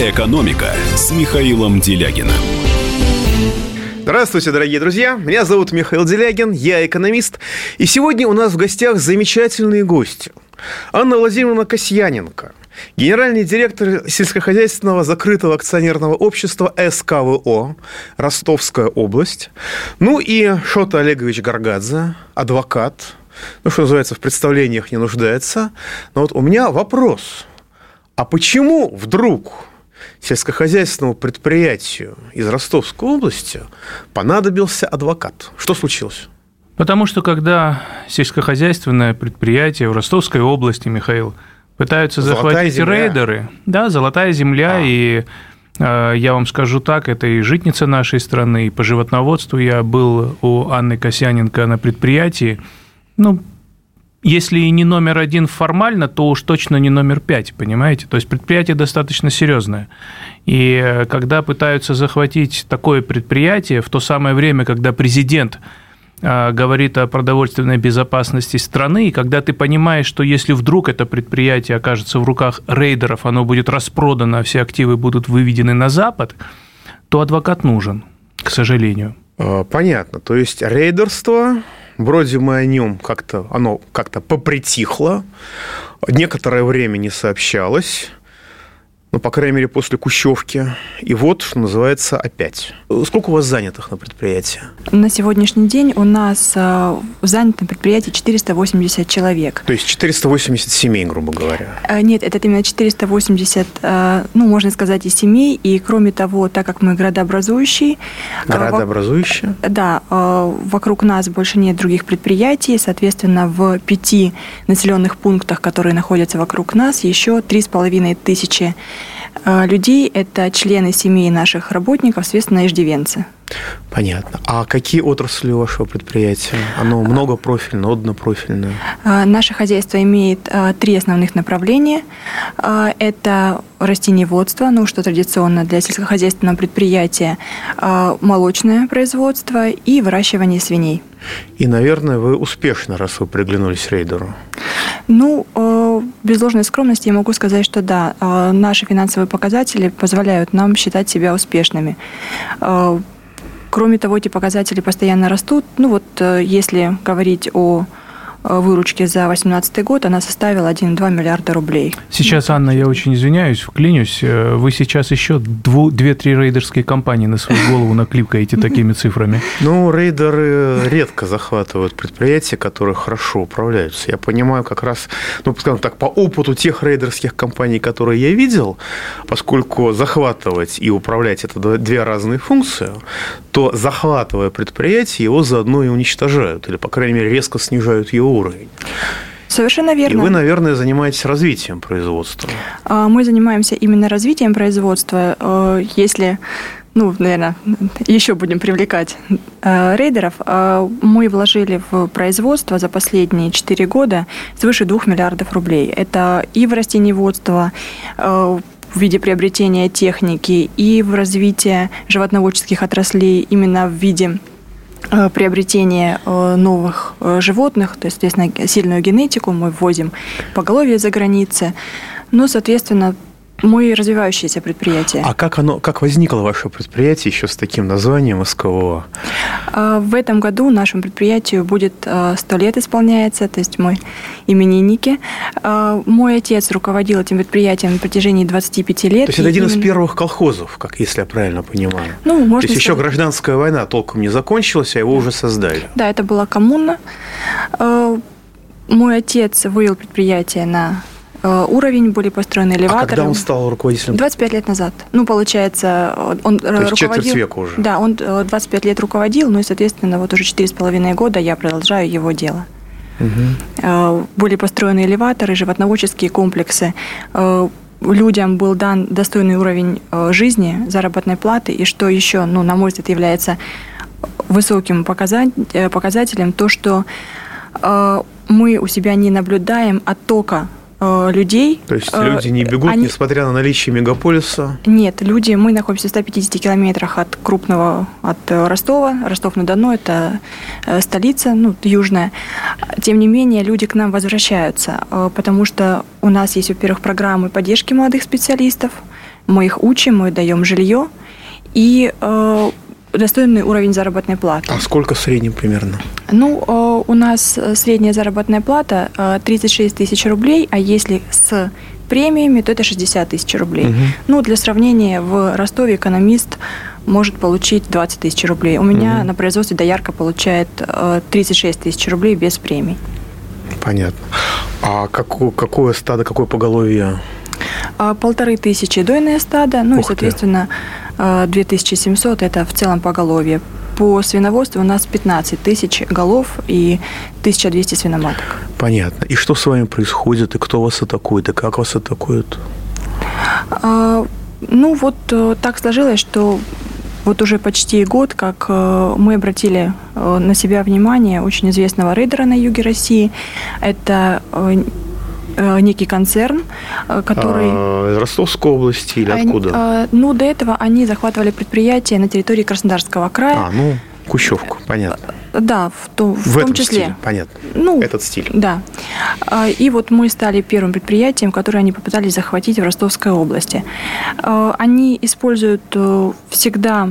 «Экономика» с Михаилом Делягином. Здравствуйте, дорогие друзья. Меня зовут Михаил Делягин, я экономист. И сегодня у нас в гостях замечательные гости. Анна Владимировна Касьяненко, генеральный директор сельскохозяйственного закрытого акционерного общества СКВО «Ростовская область». Ну и Шота Олегович Гаргадзе, адвокат, ну, что называется, в представлениях не нуждается. Но вот у меня вопрос. А почему вдруг сельскохозяйственному предприятию из Ростовской области понадобился адвокат? Что случилось? Потому что когда сельскохозяйственное предприятие в Ростовской области, Михаил, пытаются золотая захватить земля. рейдеры, да, золотая земля, а. и э, я вам скажу так, это и житница нашей страны, и по животноводству я был у Анны Косяненко на предприятии, ну, если и не номер один формально, то уж точно не номер пять, понимаете? То есть предприятие достаточно серьезное. И э, когда пытаются захватить такое предприятие в то самое время, когда президент э, говорит о продовольственной безопасности страны, и когда ты понимаешь, что если вдруг это предприятие окажется в руках рейдеров, оно будет распродано, а все активы будут выведены на Запад, то адвокат нужен, к сожалению. А, понятно. То есть рейдерство Вроде мы о нем как-то, оно как-то попритихло, некоторое время не сообщалось ну, по крайней мере, после Кущевки. И вот, что называется, опять. Сколько у вас занятых на предприятии? На сегодняшний день у нас э, занято на предприятии 480 человек. То есть 480 семей, грубо говоря? Э, нет, это именно 480, э, ну, можно сказать, и семей. И, кроме того, так как мы городообразующие... Городообразующие? Да, вокруг нас больше нет других предприятий. Соответственно, в пяти населенных пунктах, которые находятся вокруг нас, еще 3,5 тысячи людей – это члены семьи наших работников, соответственно, иждивенцы. Понятно. А какие отрасли у вашего предприятия? Оно многопрофильное, однопрофильное? Э, наше хозяйство имеет три основных направления. Это растениеводство, ну, что традиционно для сельскохозяйственного предприятия, молочное производство и выращивание свиней. И, наверное, вы успешно, раз вы приглянулись рейдеру. Ну, э, без ложной скромности я могу сказать, что да, э, наши финансовые показатели позволяют нам считать себя успешными. Э, кроме того, эти показатели постоянно растут. Ну вот, если говорить о Э, выручки за 2018 год, она составила 1,2 миллиарда рублей. Сейчас, Анна, я очень извиняюсь, вклинюсь. Э, вы сейчас еще две-три рейдерские компании на свою голову накликаете такими цифрами. Ну, рейдеры редко захватывают предприятия, которые хорошо управляются. Я понимаю как раз, ну, скажем так, по опыту тех рейдерских компаний, которые я видел, поскольку захватывать и управлять – это две разные функции, то захватывая предприятие, его заодно и уничтожают, или, по крайней мере, резко снижают его уровень. Совершенно верно. И вы, наверное, занимаетесь развитием производства. А, мы занимаемся именно развитием производства. А, если ну, наверное, еще будем привлекать а, рейдеров. Мы вложили в производство за последние 4 года свыше 2 миллиардов рублей. Это и в растениеводство, в виде приобретения техники, и в развитие животноводческих отраслей именно в виде Э, приобретение э, новых э, животных, то есть, соответственно, сильную генетику мы ввозим поголовье за границы. Ну, соответственно, мы развивающееся предприятие. А как оно, как возникло ваше предприятие еще с таким названием СКО? А, в этом году нашему предприятию будет 100 лет исполняется, то есть мы именинники. А, мой отец руководил этим предприятием на протяжении 25 лет. То есть это один именно... из первых колхозов, как если я правильно понимаю. Ну, можно То есть сказать... еще гражданская война толком не закончилась, а его уже создали. Да, это была коммуна. А, мой отец вывел предприятие на уровень, были построены элеваторы. А когда он стал руководителем? 25 лет назад. Ну, получается, он То есть руководил... века уже. Да, он 25 э, лет руководил, ну и, соответственно, вот уже 4,5 года я продолжаю его дело. Угу. Были построены элеваторы, животноводческие комплексы. Людям был дан достойный уровень жизни, заработной платы. И что еще, ну, на мой взгляд, является высоким показателем, то, что мы у себя не наблюдаем оттока Э, людей. То есть люди не бегут, они... несмотря на наличие мегаполиса? Нет, люди, мы находимся в 150 километрах от крупного, от Ростова. Ростов-на-Дону – это э, столица, ну, южная. Тем не менее, люди к нам возвращаются, э, потому что у нас есть, во-первых, программы поддержки молодых специалистов, мы их учим, мы даем жилье и э, достойный уровень заработной платы. А сколько в среднем примерно? Ну, э, у нас средняя заработная плата э, 36 тысяч рублей, а если с премиями, то это 60 тысяч рублей. Угу. Ну, для сравнения, в Ростове экономист может получить 20 тысяч рублей. У меня угу. на производстве доярка получает 36 тысяч рублей без премий. Понятно. А какое, какое стадо, какое поголовье? Полторы тысячи дойное стадо, ну Ух и, соответственно, ты. 2700 – это в целом поголовье. По свиноводству у нас 15 тысяч голов и 1200 свиноматок. Понятно. И что с вами происходит, и кто вас атакует, и как вас атакуют? А, ну, вот э, так сложилось, что вот уже почти год, как э, мы обратили э, на себя внимание очень известного рейдера на юге России. Это некий концерн, который... А, Ростовской области или откуда? Ну, до этого они захватывали предприятия на территории Краснодарского края. А, ну, Кущевку, понятно. Да, в, то, в, в том числе. Стиле, понятно. Ну, Этот стиль. Да. А, и вот мы стали первым предприятием, которое они попытались захватить в Ростовской области. А, они используют э, всегда,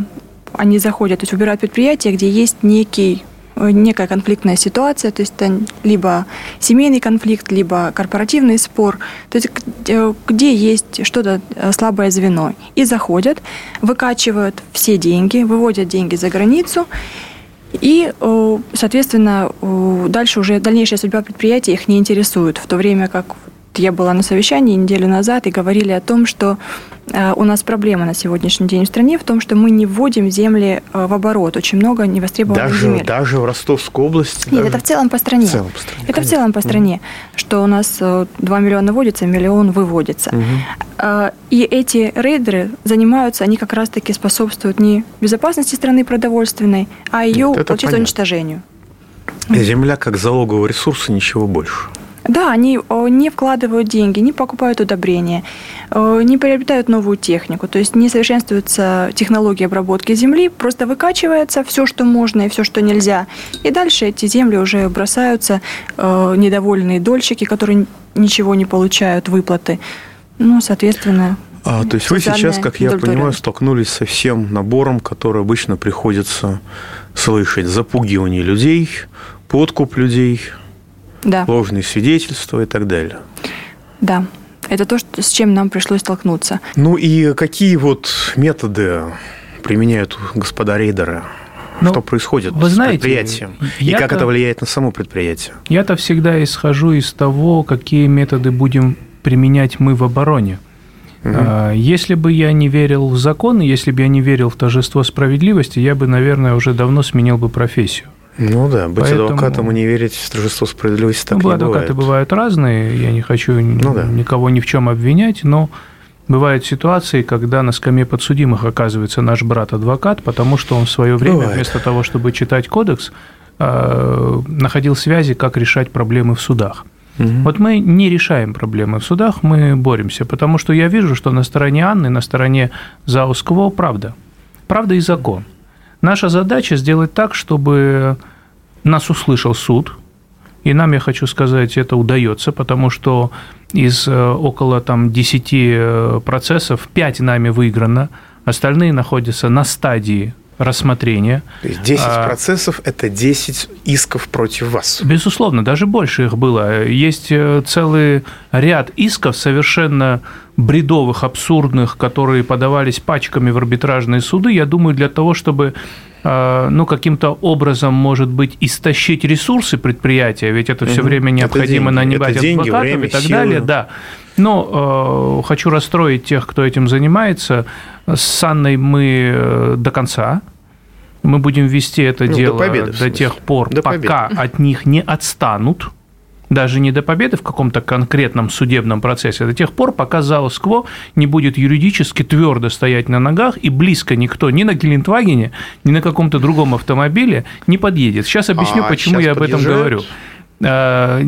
они заходят, то есть выбирают предприятие, где есть некий э, некая конфликтная ситуация, то есть это либо семейный конфликт, либо корпоративный спор, то есть э, где есть что-то слабое звено. И заходят, выкачивают все деньги, выводят деньги за границу и, э, соответственно, э, дальше уже дальнейшая судьба предприятия их не интересует, в то время как я была на совещании неделю назад и говорили о том, что э, у нас проблема на сегодняшний день в стране в том, что мы не вводим земли в оборот. Очень много невостребованных даже, земель. Даже в Ростовской области? Нет, даже... это в целом по стране. В целом по стране это конечно. в целом по стране, mm. что у нас 2 миллиона вводится, миллион выводится. Mm-hmm. И эти рейдеры занимаются, они как раз-таки способствуют не безопасности страны продовольственной, а ее, получается, уничтожению. Земля как залоговый ресурс и ничего больше. Да, они не вкладывают деньги, не покупают удобрения, не приобретают новую технику, то есть не совершенствуются технологии обработки земли, просто выкачивается все, что можно и все, что нельзя. И дальше эти земли уже бросаются недовольные дольщики, которые ничего не получают, выплаты. Ну, соответственно, а, то есть вы сейчас, как я понимаю, столкнулись со всем набором, который обычно приходится слышать. Запугивание людей, подкуп людей, да. ложные свидетельства и так далее. Да, это то, что, с чем нам пришлось столкнуться. Ну и какие вот методы применяют господа рейдеры? Ну, что происходит вы знаете, с предприятием? И как это влияет на само предприятие? Я-то всегда исхожу из того, какие методы будем применять мы в обороне. Угу. Если бы я не верил в закон, если бы я не верил в торжество справедливости, я бы, наверное, уже давно сменил бы профессию. Ну да, быть Поэтому... адвокатом и не верить в торжество справедливости так ну, не адвокаты бывает. бывают разные, я не хочу ну, да. никого ни в чем обвинять, но бывают ситуации, когда на скамье подсудимых оказывается наш брат-адвокат, потому что он в свое время бывает. вместо того, чтобы читать кодекс, э, находил связи, как решать проблемы в судах. Угу. Вот мы не решаем проблемы в судах, мы боремся, потому что я вижу, что на стороне Анны, на стороне Заускво правда. Правда и закон. Наша задача сделать так, чтобы нас услышал суд, и нам, я хочу сказать, это удается, потому что из э, около там, 10 э, процессов 5 нами выиграно, остальные находятся на стадии рассмотрения. То есть 10 а, процессов – это 10 исков против вас? Безусловно, даже больше их было. Есть э, целый ряд исков совершенно бредовых, абсурдных, которые подавались пачками в арбитражные суды, я думаю, для того, чтобы э, ну, каким-то образом, может быть, истощить ресурсы предприятия, ведь это все время необходимо это деньги, нанимать адвокатов и так силы. далее, да. Но э, хочу расстроить тех, кто этим занимается. С Анной мы э, до конца. Мы будем вести это ну, дело до, победы, до тех пор, до пока победы. от них не отстанут. Даже не до победы в каком-то конкретном судебном процессе, а до тех пор, пока ЗАО не будет юридически твердо стоять на ногах и близко никто ни на Гелендвагене, ни на каком-то другом автомобиле не подъедет. Сейчас объясню, а, почему я об этом говорю. Э,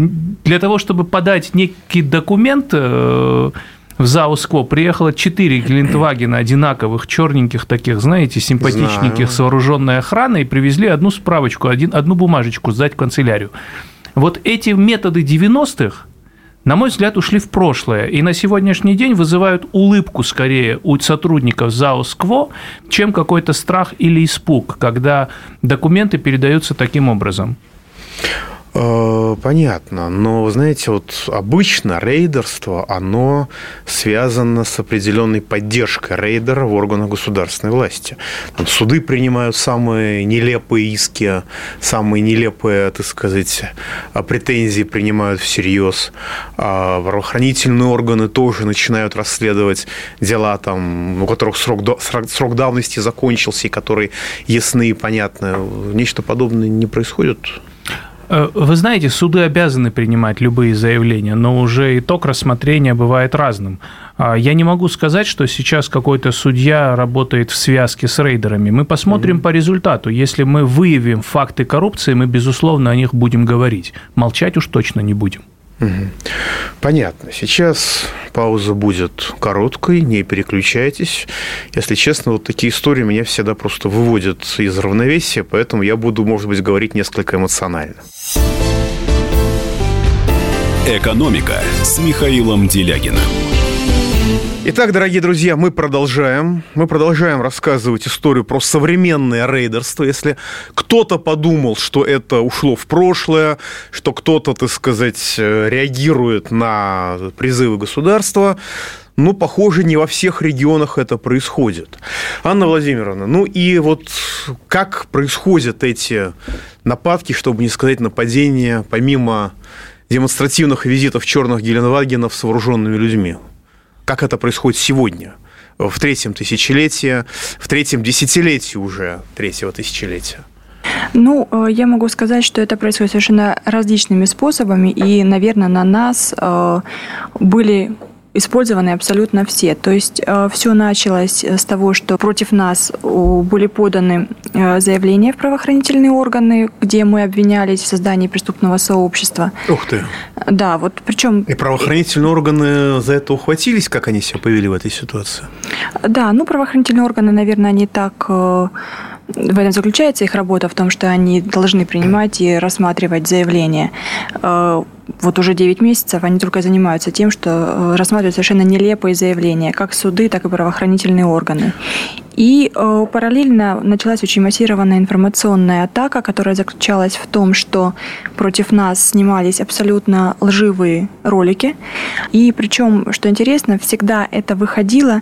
для того, чтобы подать некий документ э, в ЗАО «Скво» приехало четыре Гелендвагена одинаковых, черненьких таких, знаете, симпатичненьких, Знаю. с вооруженной охраной, и привезли одну справочку, один, одну бумажечку сдать в канцелярию. Вот эти методы 90-х на мой взгляд, ушли в прошлое и на сегодняшний день вызывают улыбку скорее у сотрудников ЗАО «Скво», чем какой-то страх или испуг, когда документы передаются таким образом. Э, понятно, но, знаете, вот обычно рейдерство, оно связано с определенной поддержкой рейдера в органах государственной власти. Там суды принимают самые нелепые иски, самые нелепые, так сказать, претензии принимают всерьез. А правоохранительные органы тоже начинают расследовать дела, там, у которых срок, срок давности закончился и которые ясны и понятны. Нечто подобное не происходит? Э, вы знаете, суды обязаны принимать любые заявления, но уже итог рассмотрения бывает разным. А, я не могу сказать, что сейчас какой-то судья работает в связке с рейдерами. Мы посмотрим mm-hmm. по результату. Если мы выявим факты коррупции, мы, безусловно, о них будем говорить. Молчать уж точно не будем. Понятно. Сейчас пауза будет короткой, не переключайтесь. Если честно, вот такие истории меня всегда просто выводят из равновесия, поэтому я буду, может быть, говорить несколько эмоционально. «Экономика» с Михаилом Делягиным. Итак, дорогие друзья, мы продолжаем. Мы продолжаем рассказывать историю про современное рейдерство. Если кто-то подумал, что это ушло в прошлое, что кто-то, так сказать, реагирует на призывы государства, ну, похоже, не во всех регионах это происходит. Анна Владимировна, ну и вот как происходят эти нападки, чтобы не сказать нападения, помимо демонстративных визитов черных Геленвагенов с вооруженными людьми? Как это происходит сегодня, в третьем тысячелетии, в третьем десятилетии уже третьего тысячелетия? Ну, э, я могу сказать, что это происходит совершенно различными способами, и, наверное, на нас э, были использованы абсолютно все. То есть э, все началось с того, что против нас были поданы э, заявления в правоохранительные органы, где мы обвинялись в создании преступного сообщества. Ух ты! Да, вот причем... И правоохранительные органы за это ухватились, как они себя повели в этой ситуации? Да, ну правоохранительные органы, наверное, не так э, в этом заключается их работа, в том, что они должны принимать и рассматривать заявления вот уже 9 месяцев они только занимаются тем, что э, рассматривают совершенно нелепые заявления, как суды, так и правоохранительные органы. И э, параллельно началась очень массированная информационная атака, которая заключалась в том, что против нас снимались абсолютно лживые ролики. И причем, что интересно, всегда это выходило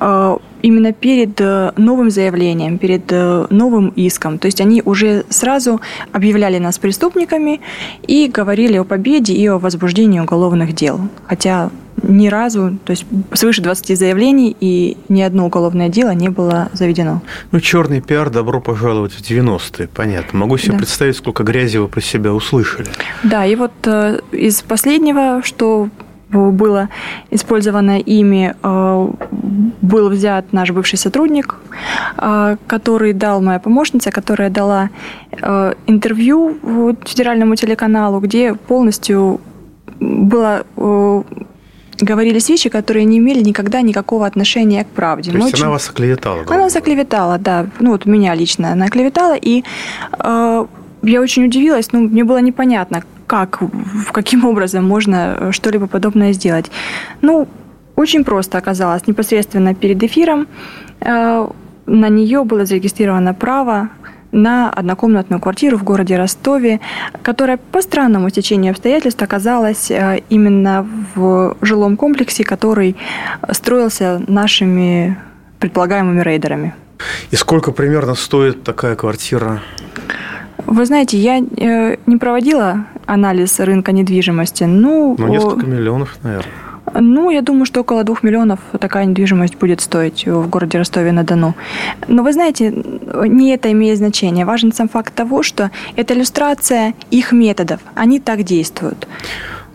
э, именно перед э, новым заявлением, перед э, новым иском. То есть они уже сразу объявляли нас преступниками и говорили о победе и о возбуждении уголовных дел. Хотя ни разу, то есть свыше 20 заявлений, и ни одно уголовное дело не было заведено. Ну, черный пиар, добро пожаловать в 90-е, понятно. Могу себе да. представить, сколько грязи вы про себя услышали. Да, и вот э, из последнего, что было использовано ими, э, был взят наш бывший сотрудник, э, который дал моя помощница, которая дала э, интервью федеральному телеканалу, где полностью было говорились вещи, которые не имели никогда никакого отношения к правде. То есть очень... она вас оклеветала? Она вас оклеветала, да. Ну, вот меня лично она оклеветала, и э, я очень удивилась, ну, мне было непонятно, как, каким образом можно что-либо подобное сделать. Ну, очень просто оказалось. Непосредственно перед эфиром э, на нее было зарегистрировано право на однокомнатную квартиру в городе Ростове, которая по странному течению обстоятельств оказалась э, именно в жилом комплексе, который строился нашими предполагаемыми рейдерами. И сколько примерно стоит такая квартира? Вы знаете, я э, не проводила анализ рынка недвижимости. Ну, ну несколько миллионов, наверное. Ну, я думаю, что около двух миллионов такая недвижимость будет стоить в городе Ростове-на-Дону. Но вы знаете, не это имеет значение. Важен сам факт того, что это иллюстрация их методов. Они так действуют.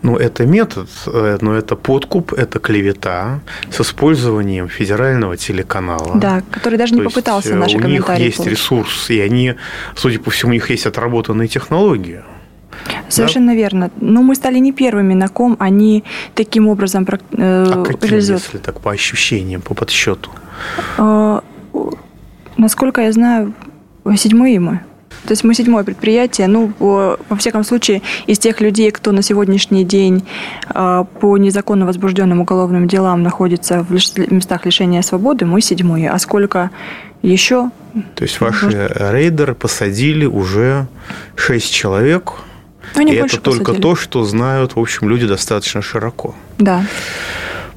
Ну, это метод, э, но это подкуп, это клевета с использованием федерального телеканала. Да, который даже не То попытался есть, наши у комментарии У них есть получить. ресурс, и они, судя по всему, у них есть отработанные технологии. Совершенно да? верно. Но мы стали не первыми, на ком они таким образом э, а каким, реализуют. если так, по ощущениям, по подсчету? Э, насколько я знаю, седьмые мы. То есть мы седьмое предприятие, ну, во всяком случае, из тех людей, кто на сегодняшний день э, по незаконно возбужденным уголовным делам находится в местах лишения свободы, мы седьмое. А сколько еще? То есть ваши Может... рейдеры посадили уже шесть человек, ну, и это только посадили. то, что знают, в общем, люди достаточно широко. Да.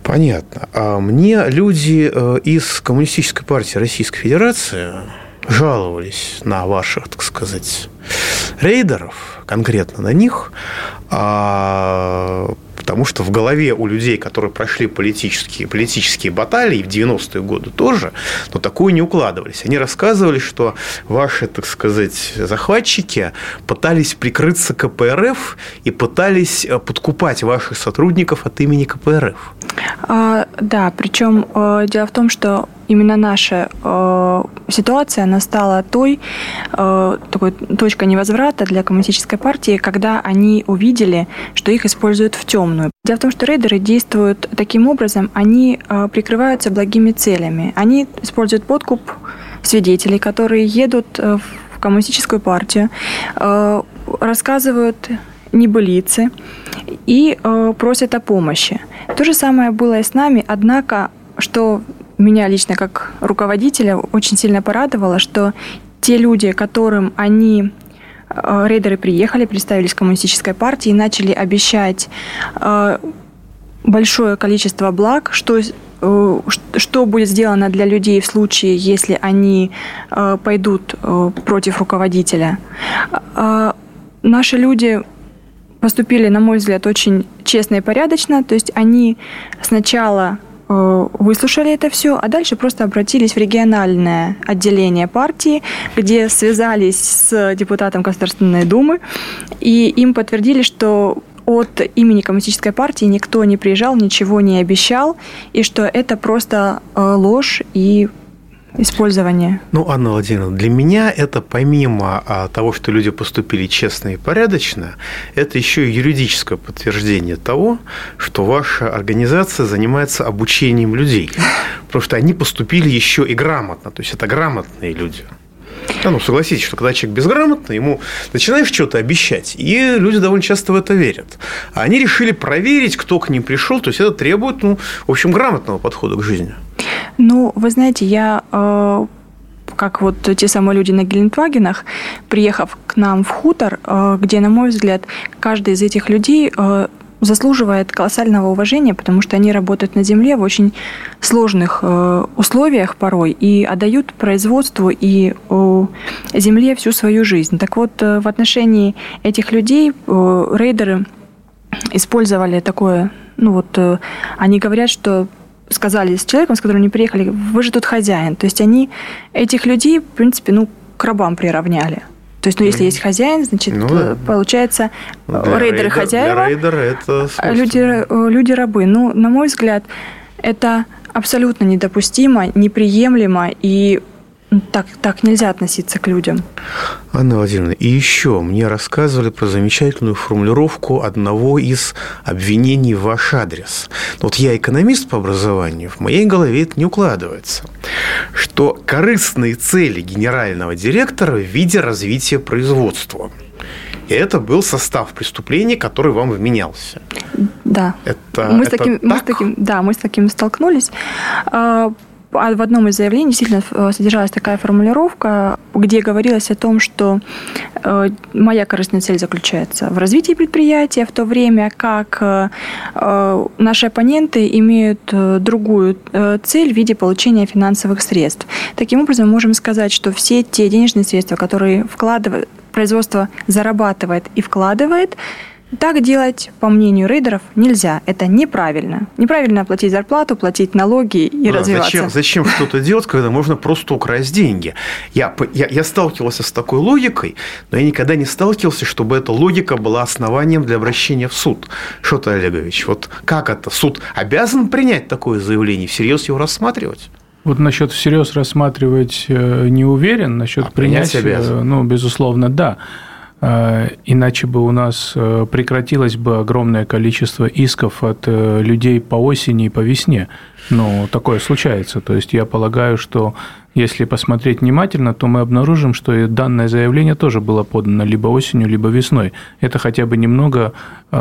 Понятно. А мне люди э, из Коммунистической партии Российской Федерации жаловались на ваших, так сказать, рейдеров, конкретно на них, а, потому что в голове у людей, которые прошли политические, политические баталии в 90-е годы тоже, но такое не укладывались. Они рассказывали, что ваши, так сказать, захватчики пытались прикрыться КПРФ и пытались э, подкупать ваших сотрудников от имени КПРФ. А, да, причем э, дело в том, что именно наша э, ситуация, она стала той, э, такой точкой невозврата для коммунистической партии, когда они увидели, что их используют в темную. Дело в том, что рейдеры действуют таким образом, они э, прикрываются благими целями. Они используют подкуп свидетелей, которые едут э, в коммунистическую партию, э, рассказывают небылицы и э, просят о помощи. То же самое было и с нами, однако, что меня лично как руководителя очень сильно порадовало, что те люди, которым они э, рейдеры приехали, представились коммунистической партии и начали обещать э, большое количество благ, что, э, что будет сделано для людей в случае, если они пойдут против руководителя. Наши люди поступили, на мой взгляд, очень честно и порядочно. То есть они сначала выслушали это все, а дальше просто обратились в региональное отделение партии, где связались с депутатом Государственной Думы, и им подтвердили, что от имени Коммунистической партии никто не приезжал, ничего не обещал, и что это просто э, ложь и использования? Ну, Анна Владимировна, для меня это помимо а, того, что люди поступили честно и порядочно, это еще и юридическое подтверждение того, что ваша организация занимается обучением людей. Потому что они поступили еще и грамотно. То есть это грамотные люди. Да, ну, согласитесь, что когда человек безграмотный, ему начинаешь что-то обещать, и люди довольно часто в это верят. А они решили проверить, кто к ним пришел, то есть это требует, ну, в общем, грамотного подхода к жизни. Ну, вы знаете, я э, как вот те самые люди на Гелендвагенах, приехав к нам в хутор, э, где, на мой взгляд, каждый из этих людей э, заслуживает колоссального уважения, потому что они работают на земле в очень сложных условиях порой и отдают производству и земле всю свою жизнь. Так вот, в отношении этих людей рейдеры использовали такое, ну вот, они говорят, что сказали с человеком, с которым они приехали, вы же тут хозяин. То есть они этих людей, в принципе, ну, к рабам приравняли. То есть, ну, если есть хозяин, значит, ну, да. получается, для рейдеры рейдер, хозяева, для рейдера это а люди, э, люди рабы. Ну, на мой взгляд, это абсолютно недопустимо, неприемлемо и так, так нельзя относиться к людям. Анна Владимировна, и еще мне рассказывали про замечательную формулировку одного из обвинений в ваш адрес. Вот я экономист по образованию, в моей голове это не укладывается. Что корыстные цели генерального директора в виде развития производства. И это был состав преступлений, который вам вменялся. Да. Это, мы, это с таким, так? мы с таким, да, мы с таким столкнулись. А, в одном из заявлений действительно э, содержалась такая формулировка, где говорилось о том, что э, моя корыстная цель заключается в развитии предприятия, в то время как э, наши оппоненты имеют другую цель в виде получения финансовых средств. Таким образом, мы можем сказать, что все те денежные средства, которые вкладывает, производство зарабатывает и вкладывает, так делать, по мнению рейдеров, нельзя. Это неправильно. Неправильно платить зарплату, платить налоги и да, развиваться. Зачем, зачем что-то делать, когда можно просто украсть деньги? Я, я, я сталкивался с такой логикой, но я никогда не сталкивался, чтобы эта логика была основанием для обращения в суд. Что-то, Олегович, вот как это? Суд обязан принять такое заявление, всерьез его рассматривать? Вот насчет всерьез рассматривать э, не уверен, насчет а принять, принять обязан. ну, безусловно, да. А, иначе бы у нас э, прекратилось бы огромное количество исков от э, людей по осени и по весне. Ну, такое случается. То есть я полагаю, что если посмотреть внимательно, то мы обнаружим, что данное заявление тоже было подано либо осенью, либо весной. Это хотя бы немного э,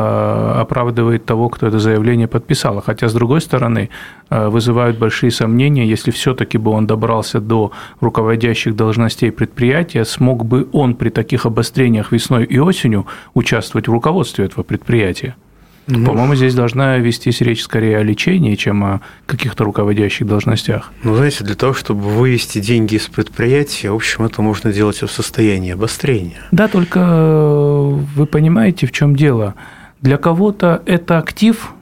оправдывает того, кто это заявление подписал. Хотя, с другой стороны, э, вызывают большие сомнения, если все-таки бы он добрался до руководящих должностей предприятия, смог бы он при таких обострениях весной и осенью участвовать в руководстве этого предприятия. Ну, По-моему, здесь должна вестись речь скорее о лечении, чем о каких-то руководящих должностях. Ну, знаете, для того, чтобы вывести деньги из предприятия, в общем, это можно делать в состоянии обострения. Да, только э, вы понимаете, в чем дело. Для кого-то это актив,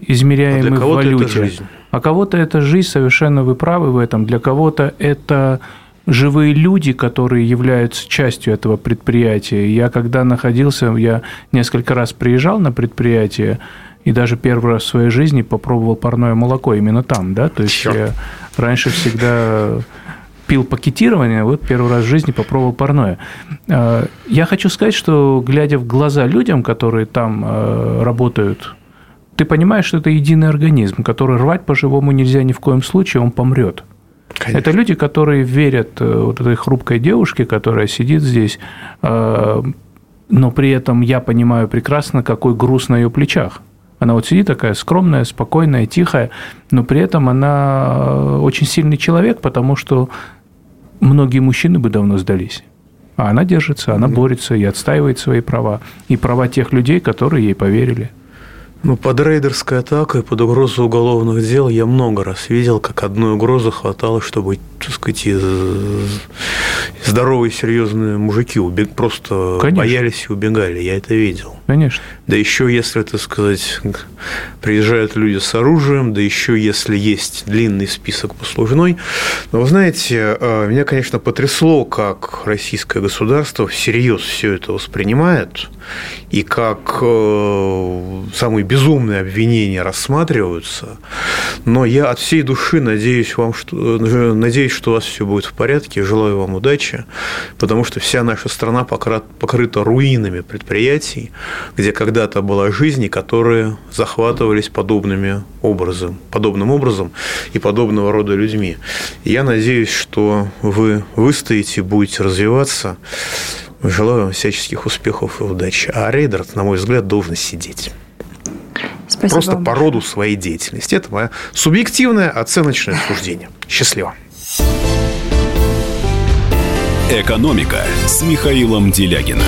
измеряемый а в валюте, это жизнь. а кого-то это жизнь, совершенно вы правы в этом. Для кого-то это живые люди, которые являются частью этого предприятия. Я когда находился, я несколько раз приезжал на предприятие, и даже первый раз в своей жизни попробовал парное молоко именно там, да, то есть Черт. я раньше всегда пил пакетирование, вот первый раз в жизни попробовал парное. А, я хочу сказать, что глядя в глаза людям, которые там а, работают, ты понимаешь, что это единый организм, который рвать по-живому нельзя ни в коем случае, он помрет. Конечно. Это люди, которые верят э, вот этой хрупкой девушке, которая сидит здесь, э, но при этом я понимаю прекрасно, какой груз на ее плечах. Она вот сидит такая скромная, спокойная, тихая, но при этом она э, очень сильный человек, потому что многие мужчины бы давно сдались. А она держится, она борется и отстаивает свои права. И права тех людей, которые ей поверили. Ну, под рейдерской атакой, под угрозу уголовных дел я много раз видел, как одной угрозы хватало, чтобы, так сказать, здоровые, серьезные мужики убег... просто Конечно. боялись и убегали. Я это видел. Конечно. Да еще если, так сказать, приезжают люди с оружием, да еще если есть длинный список послужной. Но вы знаете, э, меня, конечно, потрясло, как российское государство всерьез все это воспринимает, и как э, самые безумные обвинения рассматриваются. Но я от всей души надеюсь, вам, что, э, надеюсь, что у вас все будет в порядке. Желаю вам удачи, потому что вся наша страна покрыта руинами предприятий, где когда-то была жизнь, и которые захватывались подобными образом, подобным образом и подобного рода людьми. я надеюсь, что вы выстоите, будете развиваться. Желаю вам всяческих успехов и удачи. А рейдер, на мой взгляд, должен сидеть. Спасибо Просто вам. по роду своей деятельности. Это мое субъективное оценочное суждение. Счастливо. Экономика с Михаилом Делягиным.